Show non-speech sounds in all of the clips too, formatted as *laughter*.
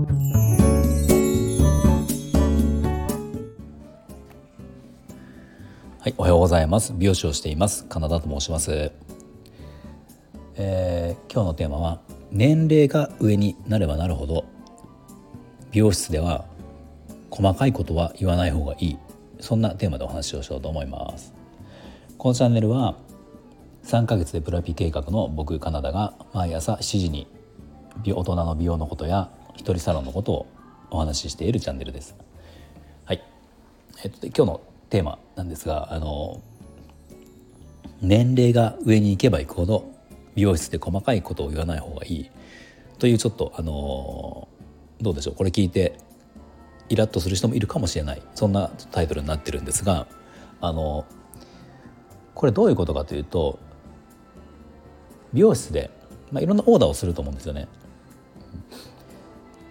はいおはようございます。美容師をしています。カナダと申します、えー、今日のテーマは年齢が上になればなるほど美容室では細かいことは言わない方がいい。そんなテーマでお話をしようと思います。このチャンネルは3ヶ月でプラピ計画の僕カナダが毎朝7時に大人の美容のことや一人サロンのことをお話ししているチャンネルです。はい、えっと、今日のテーマなんですがあの年齢が上に行けば行くほど美容室で細かいことを言わない方がいいというちょっとあのどうでしょうこれ聞いてイラッとする人もいるかもしれないそんなタイトルになってるんですがあのこれどういうことかというと美容室で、まあ、いろんなオーダーをすると思うんですよね。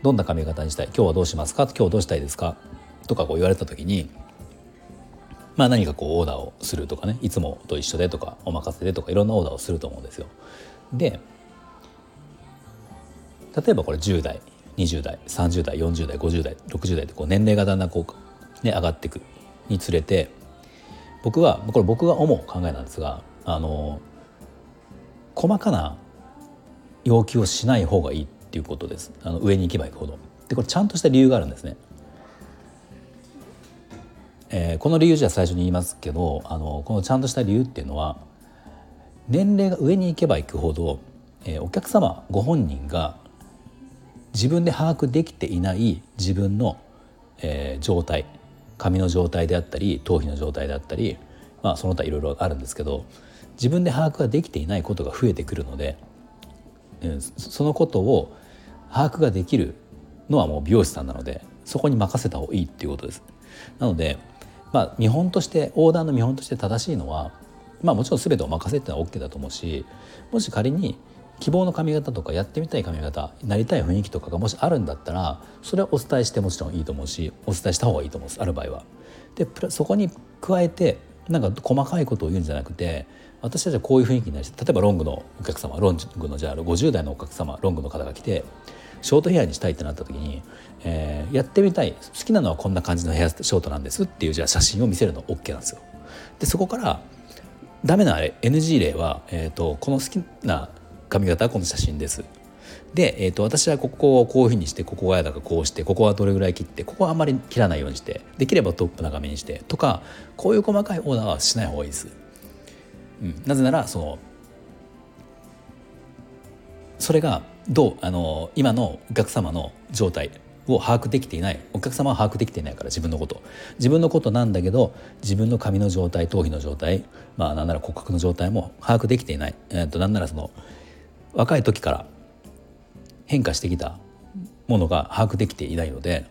どんな髪型にしたい？今日はどうしますか？今日どうしたいですか？とかこう言われた時にまあ何かこうオーダーをするとかねいつもと一緒でとかお任せでとかいろんなオーダーをすると思うんですよ。で例えばこれ10代20代30代40代50代60代ってこう年齢がだんだんこう、ね、上がっていくにつれて僕はこれ僕が思う考えなんですがあの細かな要求をしない方がいい。っっていうことですあの上に行けば行くほど。でこれちゃんとした理由があるんですね。えー、この理由じゃ最初に言いますけどあのこのちゃんとした理由っていうのは年齢が上に行けば行くほど、えー、お客様ご本人が自分で把握できていない自分の、えー、状態髪の状態であったり頭皮の状態であったり、まあ、その他いろいろあるんですけど自分で把握ができていないことが増えてくるので、うん、そのことを把握ができるのはもう美容師さんなのでそこに任せた方がいいっていうことです。なので、まあ、見本としてオーダーの見本として正しいのは、まあ、もちろん全てお任せっていうのは OK だと思うしもし仮に希望の髪型とかやってみたい髪型なりたい雰囲気とかがもしあるんだったらそれはお伝えしてもちろんいいと思うしお伝えした方がいいと思うんですある場合は。でそこに加えてなんか細かいことを言うんじゃなくて私たちはこういう雰囲気になり例えばロングのお客様ロングのじゃあ50代のお客様ロングの方が来てショートヘアにしたいってなった時に、えー、やってみたい好きなのはこんな感じのヘアショートなんですっていうじゃあ写真を見せるの OK なんですよ。でそこからダメなあれ NG 例は、えーとこの好きな髪型はこの写真です。で、えーと、私はここをこういうふうにしてここが嫌だかこうしてここはどれぐらい切ってここはあんまり切らないようにしてできればトップ長めにしてとかこういう細かいオーダーはしない方がいいです。うん、なぜならそのそれがどうあの今のお客様の状態を把握できていないお客様は把握できていないから自分のこと。自分のことなんだけど自分の髪の状態頭皮の状態まあなんなら骨格の状態も把握できていない、えー、となんならその若い時から変化してきたものが把握できていないので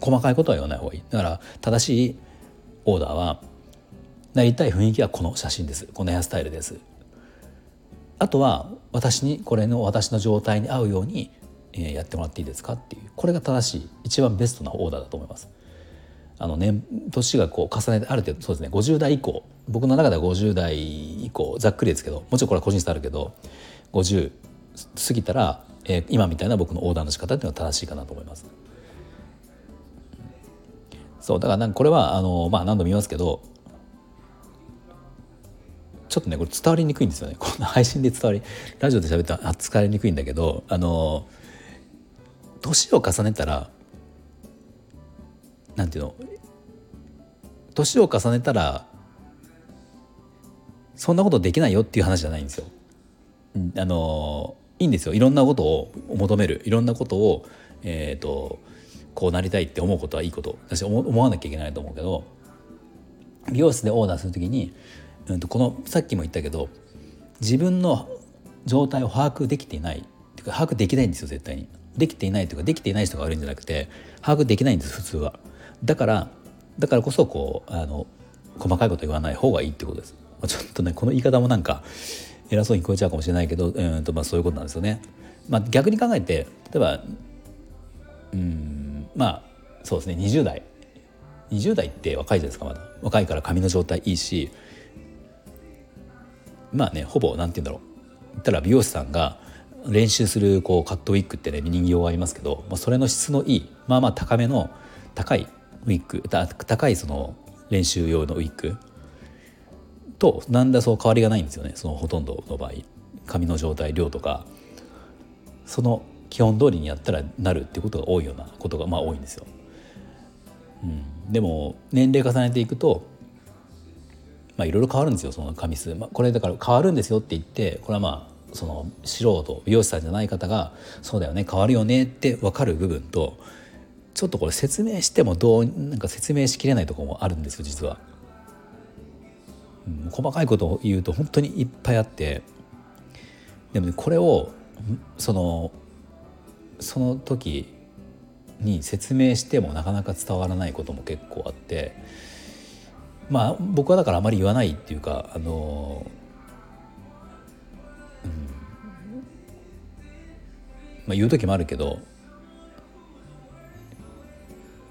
細かいことは言わない方がいい。だから正しいオーダーはなりたい雰囲気はこの写真です。このヘアスタイルです。あとは私にこれの私の状態に合うようにやってもらっていいですかっていう。これが正しい一番ベストなオーダーだと思います。あの年年がこう重ねてある程度そうですね50代以降。僕の中では50代以降ざっくりですけどもちろんこれは個人差あるけど50過ぎたら、えー、今みたいな僕のオーダーの仕方っていうのは正しいかなと思います。そうだからなんかこれはあの、まあ、何度も言いますけどちょっとねこれ伝わりにくいんですよね *laughs* この配信で伝わりラジオで喋ったら伝わりにくいんだけどあの年を重ねたらなんていうの？年を重ねたらそんなことできないよっていう話じゃないんですよ。あのいいんですよいろんなことを求めるいろんなことを、えーと、こうなりたいって思うことはいいこと私思わなきゃいけないと思うけど美容室でオーダーする時に、うん、とこのさっきも言ったけど自分の状態を把握できていないっていうか把握できないんですよ絶対に。できていないというかできていない人が悪いんじゃなくて把握できないんです普通は。だからだからこそこうあの細かいこと言わない方がいいってことです。ちょっとねこの言い方もなんか偉そうに聞こえちゃうかもしれないけど、うんとまあ、そういうことなんですよね。まあ、逆に考えて例えばうんまあそうですね20代。20代って若いじゃないですかまだ。若いから髪の状態いいし。まあねほぼ何て言うんだろう。言ったら美容師さんが練習するこうカットウィッグってね人形がありますけど、まあ、それの質のいいまあまあ高めの高いウィッグ高いその練習用のウィッグ。と何らそう変わりがないんですよねそのほとんどの場合髪の状態量とかその基本通りにやったらなるっていうことが多いようなことがまあ多いんですよ。うん、でも年齢重ねていくとまあいろいろ変わるんですよその髪質、まあ、これだから変わるんですよって言ってこれはまあその素人美容師さんじゃない方がそうだよね変わるよねって分かる部分とちょっとこれ説明してもどうなんか説明しきれないとこもあるんですよ実は。細かいことを言うと本当にいっぱいあってでもねこれをそのその時に説明してもなかなか伝わらないことも結構あってまあ僕はだからあまり言わないっていうかあの、うんまあ、言う時もあるけど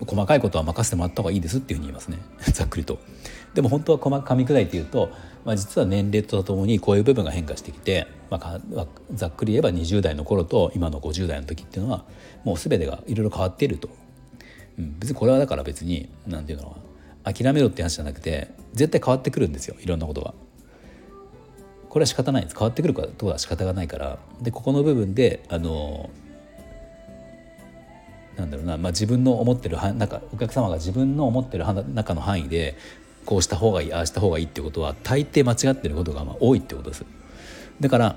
細かいことは任せてもらった方がいいですっていうふうに言いますね。*laughs* ざっくりと。でも本当は細噛み砕いて言うと、まあ、実は年齢とともにこういう部分が変化してきて、まあ、ざっくり言えば20代の頃と今の50代の時っていうのはもう全てがいろいろ変わっていると、うん、別にこれはだから別に何て言うの諦めろって話じゃなくて絶対変わってくるんですよいろんなことが。これは仕方ないです。変わってくることは仕方がないから。でここの部分であのなんだろうな、まあ、自分の思ってるなんかお客様が自分の思ってる中の範囲でこうした方がいいああした方がいいってことは大抵間違ってることがま多いってことです。だから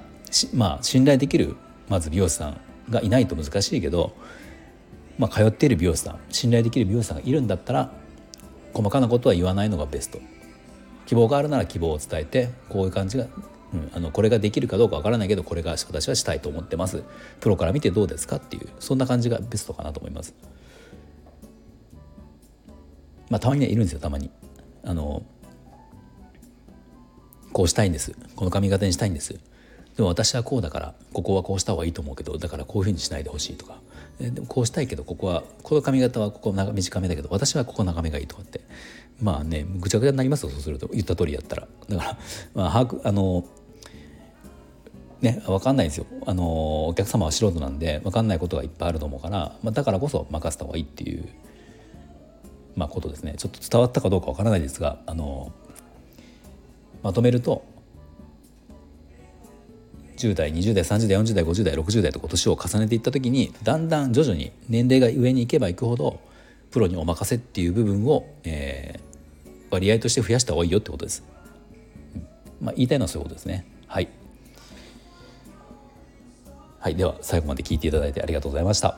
まあ信頼できるまず美容師さんがいないと難しいけど、まあ、通っている美容師さん信頼できる美容師さんがいるんだったら細かなことは言わないのがベスト。希望があるなら希望を伝えてこういう感じが、うん、あのこれができるかどうかわからないけどこれが私はしたいと思ってます。プロから見てどうですかっていうそんな感じがベストかなと思います。まあたまにねいるんですよたまに。あのこうしたいんです。この髪型にしたいんです。でも私はこうだからここはこうした方がいいと思うけどだからこういうふうにしないでほしいとか。でもこうしたいけどここはこの髪型はここ長短めだけど私はここ長めがいいとかって。まあねぐちゃぐちゃになりますよそうすると。言った通りやったら。だから、まあ、把握あのね分かんないですよあのお客様は素人なんで分かんないことがいっぱいあると思うから、まあ、だからこそ任せた方がいいっていうまあ、ことですねちょっと伝わったかどうかわからないですがあのまとめると10代20代30代40代50代60代と今年を重ねていった時にだんだん徐々に年齢が上に行けば行くほどプロにお任せっていう部分を、えー、割合として増やした方がいいよってことです。まあ、言いたいのはそういうことですね。はい。はい、では最後まで聞いていただいてありがとうございました。